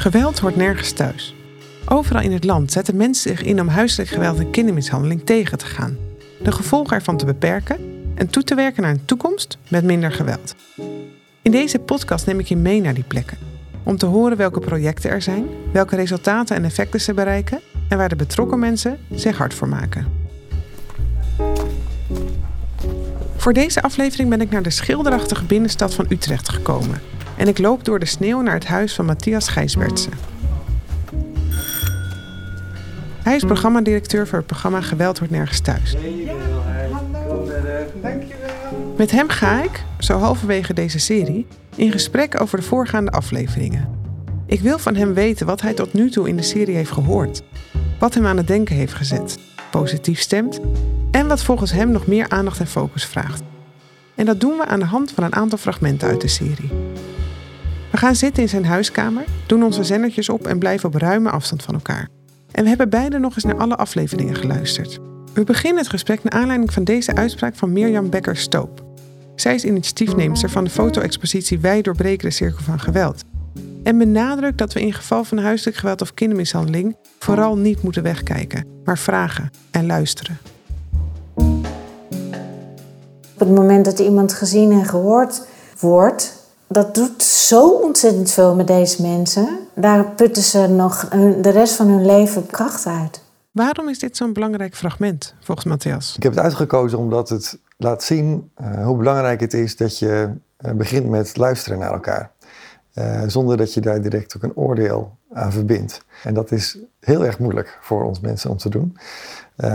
Geweld hoort nergens thuis. Overal in het land zetten mensen zich in om huiselijk geweld en kindermishandeling tegen te gaan, de gevolgen ervan te beperken en toe te werken naar een toekomst met minder geweld. In deze podcast neem ik je mee naar die plekken, om te horen welke projecten er zijn, welke resultaten en effecten ze bereiken en waar de betrokken mensen zich hard voor maken. Voor deze aflevering ben ik naar de schilderachtige binnenstad van Utrecht gekomen en ik loop door de sneeuw naar het huis van Matthias Gijsbertsen. Hij is programmadirecteur voor het programma Geweld wordt nergens thuis. Met hem ga ik, zo halverwege deze serie, in gesprek over de voorgaande afleveringen. Ik wil van hem weten wat hij tot nu toe in de serie heeft gehoord, wat hem aan het denken heeft gezet, positief stemt en wat volgens hem nog meer aandacht en focus vraagt. En dat doen we aan de hand van een aantal fragmenten uit de serie. We gaan zitten in zijn huiskamer, doen onze zendertjes op en blijven op ruime afstand van elkaar. En we hebben beide nog eens naar alle afleveringen geluisterd. We beginnen het gesprek naar aanleiding van deze uitspraak van Mirjam Becker-Stoop. Zij is initiatiefneemster van de foto-expositie Wij doorbreken de cirkel van geweld. En benadrukt dat we in geval van huiselijk geweld of kindermishandeling vooral niet moeten wegkijken, maar vragen en luisteren. Op het moment dat iemand gezien en gehoord wordt, dat doet zo ontzettend veel met deze mensen. Daar putten ze nog de rest van hun leven kracht uit. Waarom is dit zo'n belangrijk fragment, volgens Matthias? Ik heb het uitgekozen omdat het laat zien uh, hoe belangrijk het is dat je uh, begint met luisteren naar elkaar. Uh, zonder dat je daar direct ook een oordeel aan verbindt. En dat is heel erg moeilijk voor ons mensen om te doen.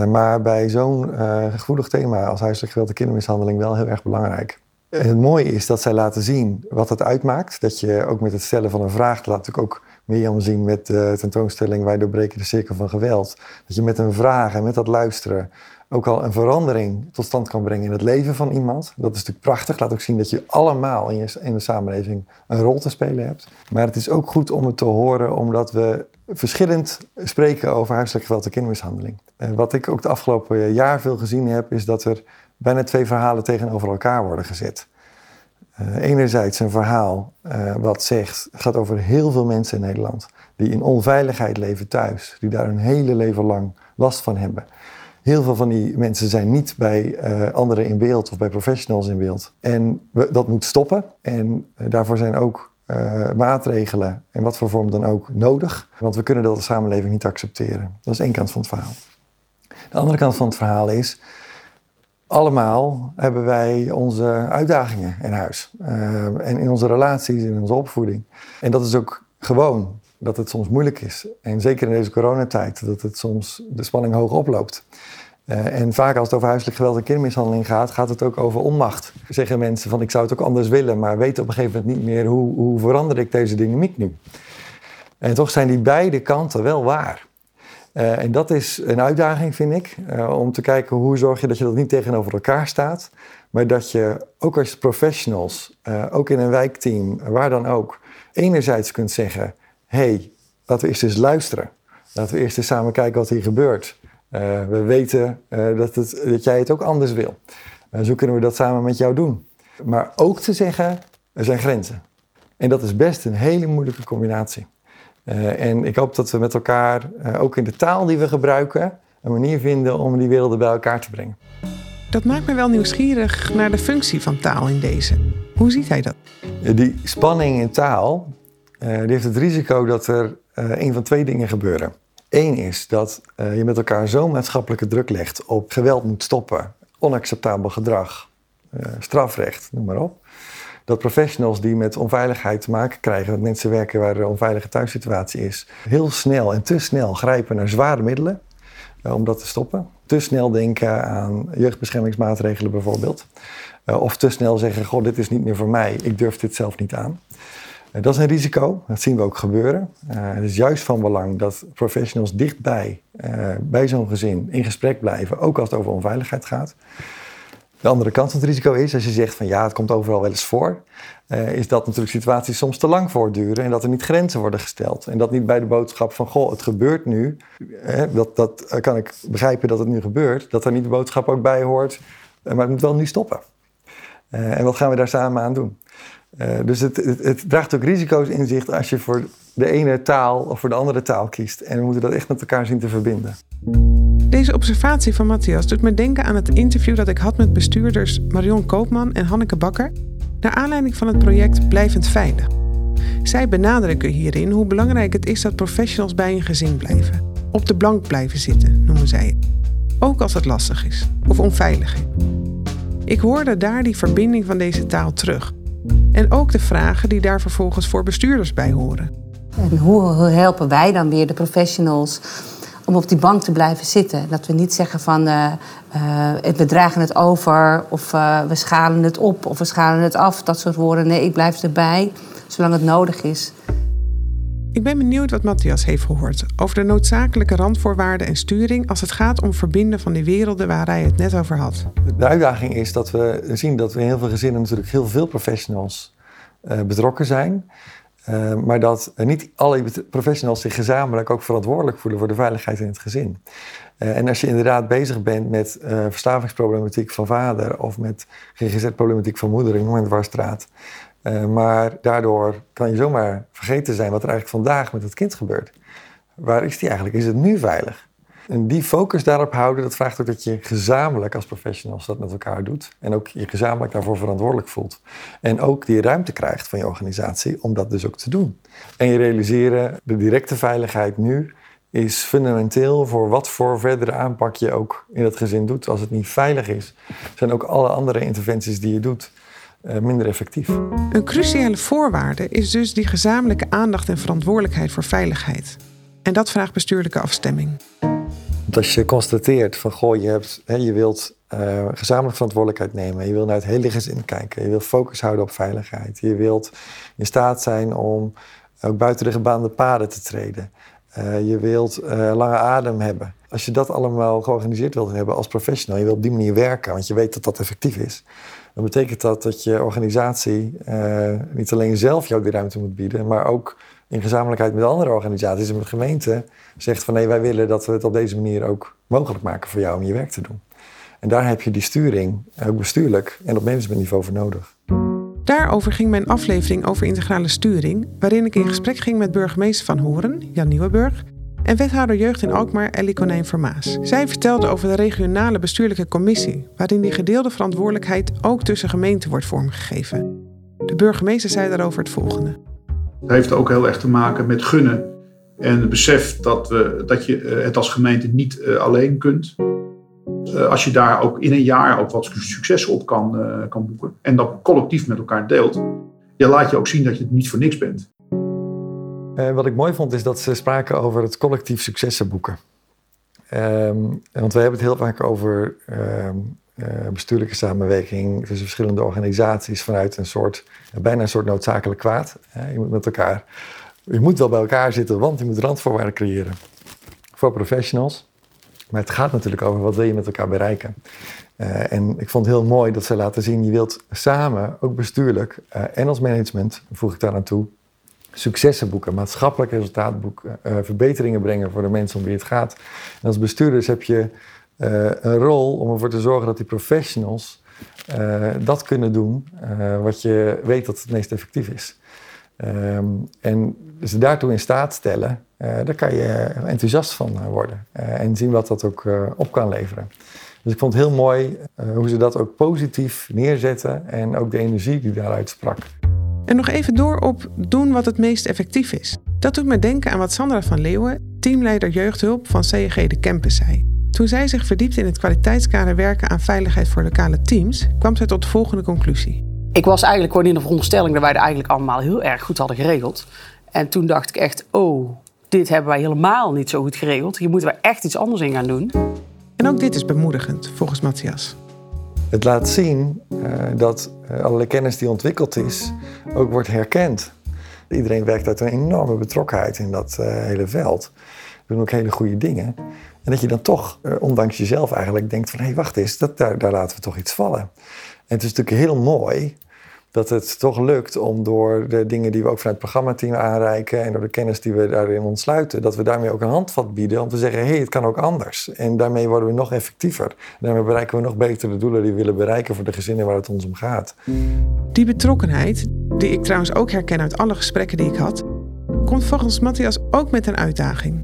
maar bij zo'n gevoelig thema als huiselijk geweld en kindermishandeling wel heel erg belangrijk. Het mooie is dat zij laten zien wat het uitmaakt. Dat je ook met het stellen van een vraag, laat ik ook Mirjam zien met de tentoonstelling Wij doorbreken de cirkel van geweld. Dat je met een vraag en met dat luisteren ook al een verandering tot stand kan brengen in het leven van iemand. Dat is natuurlijk prachtig. Laat ook zien dat je allemaal in, je, in de samenleving een rol te spelen hebt. Maar het is ook goed om het te horen, omdat we verschillend spreken over huiselijk geweld en kindermishandeling. En wat ik ook het afgelopen jaar veel gezien heb, is dat er bijna twee verhalen tegenover elkaar worden gezet. Uh, enerzijds een verhaal uh, wat zegt, gaat over heel veel mensen in Nederland die in onveiligheid leven thuis, die daar hun hele leven lang last van hebben. Heel veel van die mensen zijn niet bij uh, anderen in beeld of bij professionals in beeld. En dat moet stoppen. En daarvoor zijn ook maatregelen, in wat voor vorm dan ook, nodig. Want we kunnen dat als samenleving niet accepteren. Dat is één kant van het verhaal. De andere kant van het verhaal is allemaal hebben wij onze uitdagingen in huis. Uh, en in onze relaties, in onze opvoeding. En dat is ook gewoon dat het soms moeilijk is. En zeker in deze coronatijd, dat het soms de spanning hoog oploopt. Uh, en vaak als het over huiselijk geweld en kindermishandeling gaat, gaat het ook over onmacht. Zeggen mensen van ik zou het ook anders willen, maar weten op een gegeven moment niet meer hoe, hoe verander ik deze dynamiek nu. En toch zijn die beide kanten wel waar. Uh, en dat is een uitdaging, vind ik, uh, om te kijken hoe zorg je dat je dat niet tegenover elkaar staat, maar dat je ook als professionals, uh, ook in een wijkteam, waar dan ook, enerzijds kunt zeggen: hey, laten we eerst eens luisteren. Laten we eerst eens samen kijken wat hier gebeurt. we weten dat, het, dat jij het ook anders wil. zo kunnen we dat samen met jou doen. Maar ook te zeggen: er zijn grenzen. En dat is best een hele moeilijke combinatie. Uh, en ik hoop dat we met elkaar, uh, ook in de taal die we gebruiken, een manier vinden om die werelden bij elkaar te brengen. Dat maakt me wel nieuwsgierig naar de functie van taal in deze. Hoe ziet hij dat? Die spanning in taal die heeft het risico dat er een van twee dingen gebeuren. Eén is dat je met elkaar zo'n maatschappelijke druk legt op geweld moet stoppen, onacceptabel gedrag, strafrecht, noem maar op dat professionals die met onveiligheid te maken krijgen, dat mensen werken waar er onveilige thuissituatie is, heel snel en te snel grijpen naar zware middelen uh, om dat te stoppen. Te snel denken aan jeugdbeschermingsmaatregelen bijvoorbeeld. Uh, of te snel zeggen, goh, dit is niet meer voor mij, ik durf dit zelf niet aan. Uh, dat is een risico, dat zien we ook gebeuren. het is juist van belang dat professionals dichtbij, bij zo'n gezin, in gesprek blijven, ook als het over onveiligheid gaat. De andere kant van het risico is, als je zegt van ja, het komt overal wel eens voor, uh, is dat natuurlijk situaties soms te lang voortduren en dat er niet grenzen worden gesteld. En dat niet bij de boodschap van goh, het gebeurt nu, uh, dat, dat uh, kan ik begrijpen dat het nu gebeurt, dat er niet de boodschap ook bij hoort, maar het moet wel nu stoppen. en wat gaan we daar samen aan doen? dus het, het, het, draagt ook risico's in zich als je voor de ene taal of voor de andere taal kiest. En we moeten dat echt met elkaar zien te verbinden. Deze observatie van Matthias doet me denken aan het interview dat ik had met bestuurders Marion Koopman en Hanneke Bakker naar aanleiding van het project Blijvend Veilig. Zij benadrukken hierin hoe belangrijk het is dat professionals bij een gezin blijven. Op de plank blijven zitten, noemen zij het. Ook als het lastig is of onveilig. Ik hoorde daar die verbinding van deze taal terug. En ook de vragen die daar vervolgens voor bestuurders bij horen. En hoe helpen wij dan weer de professionals om op die bank te blijven zitten? Dat we niet zeggen van uh, uh, we dragen het over of uh, we schalen het op of we schalen het af. Dat soort woorden. Nee, ik blijf erbij zolang het nodig is. Ik ben benieuwd wat Matthias heeft gehoord over de noodzakelijke randvoorwaarden en sturing als het gaat om verbinden van die werelden waar hij het net over had. De uitdaging is dat we zien dat we in heel veel gezinnen natuurlijk heel veel professionals uh, betrokken zijn. Uh, maar dat niet alle professionals zich gezamenlijk ook verantwoordelijk voelen voor de veiligheid in het gezin. Uh, en als je inderdaad bezig bent met verstavingsproblematiek van vader of met GGZ-problematiek van moeder in een dwarsstraat, uh, maar daardoor kan je zomaar vergeten zijn wat er eigenlijk vandaag met het kind gebeurt. Waar is die eigenlijk? Is het nu veilig? En die focus daarop houden, dat vraagt ook dat je gezamenlijk als professionals dat met elkaar doet. En ook je gezamenlijk daarvoor verantwoordelijk voelt. En ook die ruimte krijgt van je organisatie om dat dus ook te doen. En je realiseren, de directe veiligheid nu is fundamenteel voor wat voor verdere aanpak je ook in het gezin doet. Als het niet veilig is, zijn ook alle andere interventies die je doet eh, minder effectief. Een cruciale voorwaarde is dus die gezamenlijke aandacht en verantwoordelijkheid voor veiligheid. En dat vraagt bestuurlijke afstemming. Want als je constateert van goh, je, hebt, hè, je wilt uh, gezamenlijk verantwoordelijkheid nemen, je wilt naar het hele gezin kijken, je wilt focus houden op veiligheid, je wilt in staat zijn om ook buiten de gebaande paden te treden. Uh, je wilt uh, lange adem hebben. Als je dat allemaal georganiseerd wilt hebben als professional, je wilt op die manier werken, want je weet dat dat effectief is, dan betekent dat dat je organisatie niet alleen zelf jou die ruimte moet bieden, maar ook in gezamenlijkheid met andere organisaties en met gemeenten zegt van nee, wij willen dat we het op deze manier ook mogelijk maken voor jou om je werk te doen. En daar heb je die sturing, ook bestuurlijk en op managementniveau voor nodig. Daarover ging mijn aflevering over integrale sturing, waarin ik in gesprek ging met burgemeester van Horen, Jan Nieuwenburg, en wethouder jeugd in Alkmaar Ellie Konijn Vermaas. Zij vertelde over de regionale bestuurlijke commissie, waarin die gedeelde verantwoordelijkheid ook tussen gemeenten wordt vormgegeven. De burgemeester zei daarover het volgende. Het heeft ook heel erg te maken met gunnen en het besef dat, we, dat je eh, het als gemeente niet uh, alleen kunt. Uh, als je daar ook in een jaar ook wat successen op kan, kan boeken en dat collectief met elkaar deelt, ja, laat je ook zien dat je het niet voor niks bent. Wat ik mooi vond is dat ze spraken over het collectief successen boeken. Um, want we hebben het heel vaak over um, uh, bestuurlijke samenwerking tussen verschillende organisaties vanuit een soort, bijna een soort noodzakelijk kwaad. Je moet met elkaar, je moet wel bij elkaar zitten, want je moet randvoorwaarden creëren voor professionals. Maar het gaat natuurlijk over wat wil je met elkaar bereiken. Uh, en ik vond het heel mooi dat ze laten zien, je wilt samen, ook bestuurlijk en als management, voeg ik daar aan toe, successen boeken, maatschappelijk resultaat boeken, uh, verbeteringen brengen voor de mensen om wie het gaat. En als bestuurders heb je uh, een rol om ervoor te zorgen dat die professionals uh, dat kunnen doen wat je weet dat het meest effectief is. Um, en ze daartoe in staat stellen, daar kan je enthousiast van worden en zien wat dat ook op kan leveren. Dus ik vond het heel mooi hoe ze dat ook positief neerzetten en ook de energie die daaruit sprak. En nog even door op doen wat het meest effectief is. Dat doet me denken aan wat Sandra van Leeuwen, teamleider jeugdhulp van CEG de Campus, zei. Toen zij zich verdiepte in het kwaliteitskader werken aan veiligheid voor lokale teams, kwam zij tot de volgende conclusie. Ik was eigenlijk gewoon in de veronderstelling dat wij het eigenlijk allemaal heel erg goed hadden geregeld. En toen dacht ik echt, oh, dit hebben wij helemaal niet zo goed geregeld. Hier moeten we echt iets anders in gaan doen. En ook dit is bemoedigend, volgens Matthias. Het laat zien uh, dat uh, alle kennis die ontwikkeld is ook wordt herkend. Iedereen werkt uit een enorme betrokkenheid in dat uh, hele veld. We doen ook hele goede dingen. En dat je dan toch, ondanks jezelf eigenlijk, denkt van... hé, hey, wacht eens, dat, daar, daar laten we toch iets vallen. En het is natuurlijk heel mooi dat het toch lukt om door de dingen die we ook vanuit het programmateam aanreiken en door de kennis die we daarin ontsluiten, dat we daarmee ook een handvat bieden om te zeggen, hé, hey, het kan ook anders. En daarmee worden we nog effectiever. En daarmee bereiken we nog beter de doelen die we willen bereiken voor de gezinnen waar het ons om gaat. Die betrokkenheid, die ik trouwens ook herken uit alle gesprekken die ik had, komt volgens Matthias ook met een uitdaging.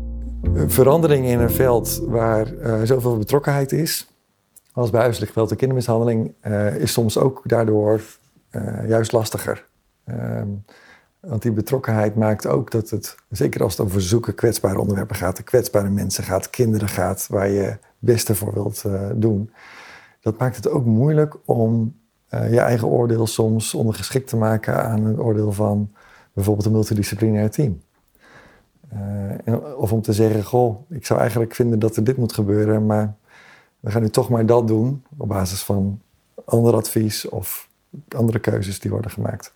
Verandering in een veld waar uh, zoveel betrokkenheid is, als bij huiselijk geweld en kindermishandeling, uh, is soms ook daardoor uh, juist lastiger. Ehm, want die betrokkenheid maakt ook dat het, zeker als het over zoeken kwetsbare onderwerpen gaat, kwetsbare mensen gaat, kinderen gaat, waar je het beste voor wilt doen, dat maakt het ook moeilijk om je eigen oordeel soms ondergeschikt te maken aan het oordeel van bijvoorbeeld een multidisciplinair team. Of om te zeggen, goh, ik zou eigenlijk vinden dat er dit moet gebeuren, maar we gaan nu toch maar dat doen op basis van ander advies of andere keuzes die worden gemaakt.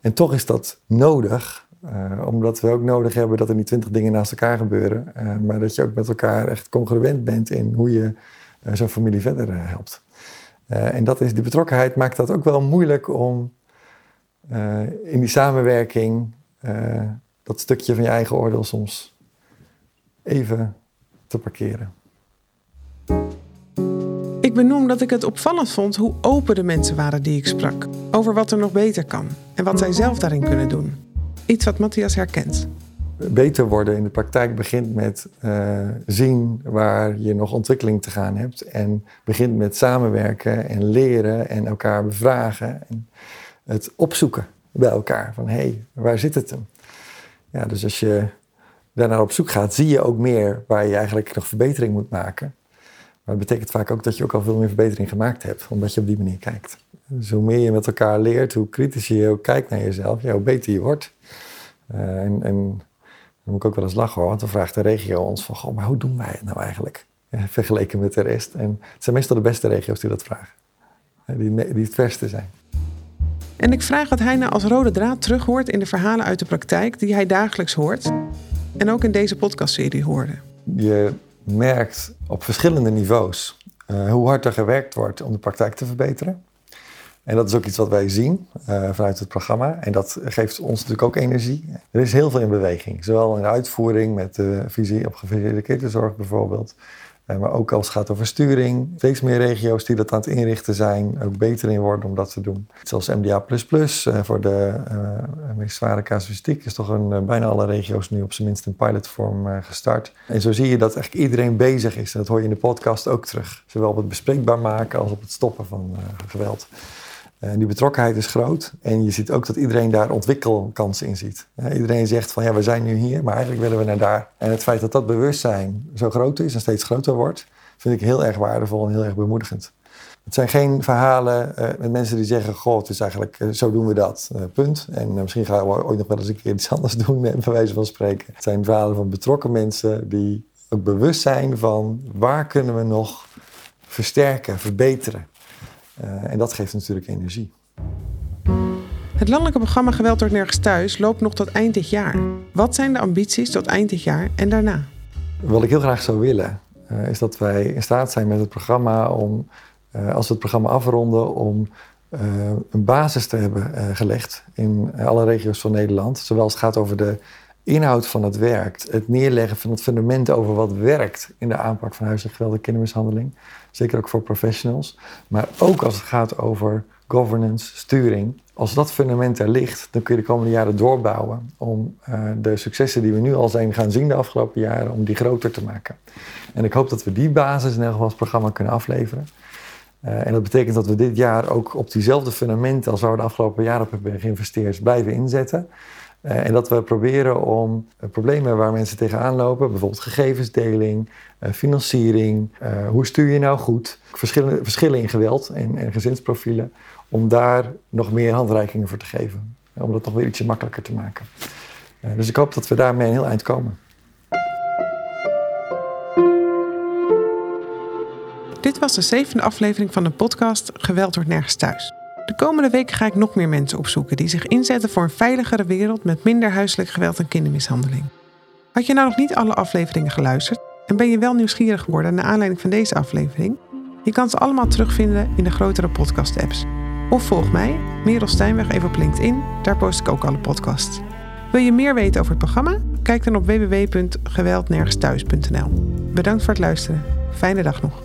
En toch is dat nodig, uh, omdat we ook nodig hebben dat er niet twintig dingen naast elkaar gebeuren, uh, maar dat je ook met elkaar echt congruent bent in hoe je zo'n familie verder helpt. en dat is, die betrokkenheid maakt dat ook wel moeilijk om in die samenwerking dat stukje van je eigen oordeel soms even te parkeren. Benoem dat ik het opvallend vond hoe open de mensen waren die ik sprak over wat er nog beter kan en wat zij zelf daarin kunnen doen. Iets wat Matthias herkent. Beter worden in de praktijk begint met uh, zien waar je nog ontwikkeling te gaan hebt. En begint met samenwerken en leren en elkaar bevragen. En het opzoeken bij elkaar. Van hé, hey, waar zit het hem? Ja, dus als je daarnaar op zoek gaat, zie je ook meer waar je eigenlijk nog verbetering moet maken. Maar dat betekent vaak ook dat je ook al veel meer verbetering gemaakt hebt, omdat je op die manier kijkt. Dus hoe meer je met elkaar leert, hoe kritischer je ook kijkt naar jezelf, ja, hoe beter je wordt. Uh, en, en dan moet ik ook wel eens lachen hoor, want dan vraagt de regio ons van, goh, maar hoe doen wij het nou eigenlijk? Ja, vergeleken met de rest. En het zijn meestal de beste regio's die dat vragen. Die, die het verste zijn. En ik vraag wat hij nou als rode draad terug hoort in de verhalen uit de praktijk die hij dagelijks hoort. En ook in deze podcastserie hoorde. Je merkt op verschillende niveaus uh, hoe hard er gewerkt wordt om de praktijk te verbeteren. En dat is ook iets wat wij zien uh, vanuit het programma. En dat geeft ons natuurlijk ook energie. Er is heel veel in beweging. Zowel in de uitvoering met de visie op geviseerde kinderzorg bijvoorbeeld. Eh, maar ook als het gaat over sturing. Steeds meer regio's die dat aan het inrichten zijn, ook beter in worden om dat te doen. Zoals MDA uh, voor de uh, meest zware casuïstiek is toch een, bijna alle regio's nu op zijn minst in pilotvorm gestart. En zo zie je dat eigenlijk iedereen bezig is. Dat hoor je in de podcast ook terug. Zowel op het bespreekbaar maken als op het stoppen van geweld. En die betrokkenheid is groot. En je ziet ook dat iedereen daar ontwikkelkansen in ziet. iedereen zegt van ja, we zijn nu hier, maar eigenlijk willen we naar daar. En het feit dat dat bewustzijn zo groot is en steeds groter wordt, vind ik heel erg waardevol en heel erg bemoedigend. Het zijn geen verhalen uh, met mensen die zeggen: Goh, het is eigenlijk zo doen we dat. Punt. En misschien gaan we ooit nog wel eens een keer iets anders doen, bij wijze van spreken. Het zijn verhalen van betrokken mensen die ook bewust zijn van waar kunnen we nog versterken, verbeteren. Uh, en dat geeft natuurlijk energie. Het landelijke programma Geweld wordt nergens thuis loopt nog tot eind dit jaar. Wat zijn de ambities tot eind dit jaar en daarna? Wat ik heel graag zou willen, uh, is dat wij in staat zijn met het programma om, uh, als we het programma afronden, om een basis te hebben gelegd in alle regio's van Nederland. Zowel als het gaat over de inhoud van het werk, het neerleggen van het fundament over wat werkt in de aanpak van huiselijk geweld en kindermishandeling. Zeker ook voor professionals. Maar ook als het gaat over governance, sturing. Als dat fundament er ligt, dan kun je de komende jaren doorbouwen om uh, de successen die we nu al zijn gaan zien de afgelopen jaren, om die groter te maken. En ik hoop dat we die basis in elk geval als programma kunnen afleveren. Uh, en dat betekent dat we dit jaar ook op diezelfde fundamenten als waar we de afgelopen jaren op hebben geïnvesteerd blijven inzetten. Uh, en dat we proberen om uh, problemen waar mensen tegenaan lopen, bijvoorbeeld gegevensdeling, uh, financiering, hoe stuur je nou goed, verschillen, verschillen in geweld en, en, gezinsprofielen, om daar nog meer handreikingen voor te geven. Om dat nog weer ietsje makkelijker te maken. dus ik hoop dat we daarmee een heel eind komen. Dit was de zevende aflevering van de podcast Geweld wordt nergens thuis. De komende weken ga ik nog meer mensen opzoeken die zich inzetten voor een veiligere wereld met minder huiselijk geweld en kindermishandeling. Had je nou nog niet alle afleveringen geluisterd en ben je wel nieuwsgierig geworden naar aanleiding van deze aflevering? Je kan ze allemaal terugvinden in de grotere podcast-apps. Of volg mij, Merel Stijnweg, even op LinkedIn. Daar post ik ook alle podcasts. Wil je meer weten over het programma? Kijk dan op www.geweldnergensthuis.nl. Bedankt voor het luisteren. Fijne dag nog.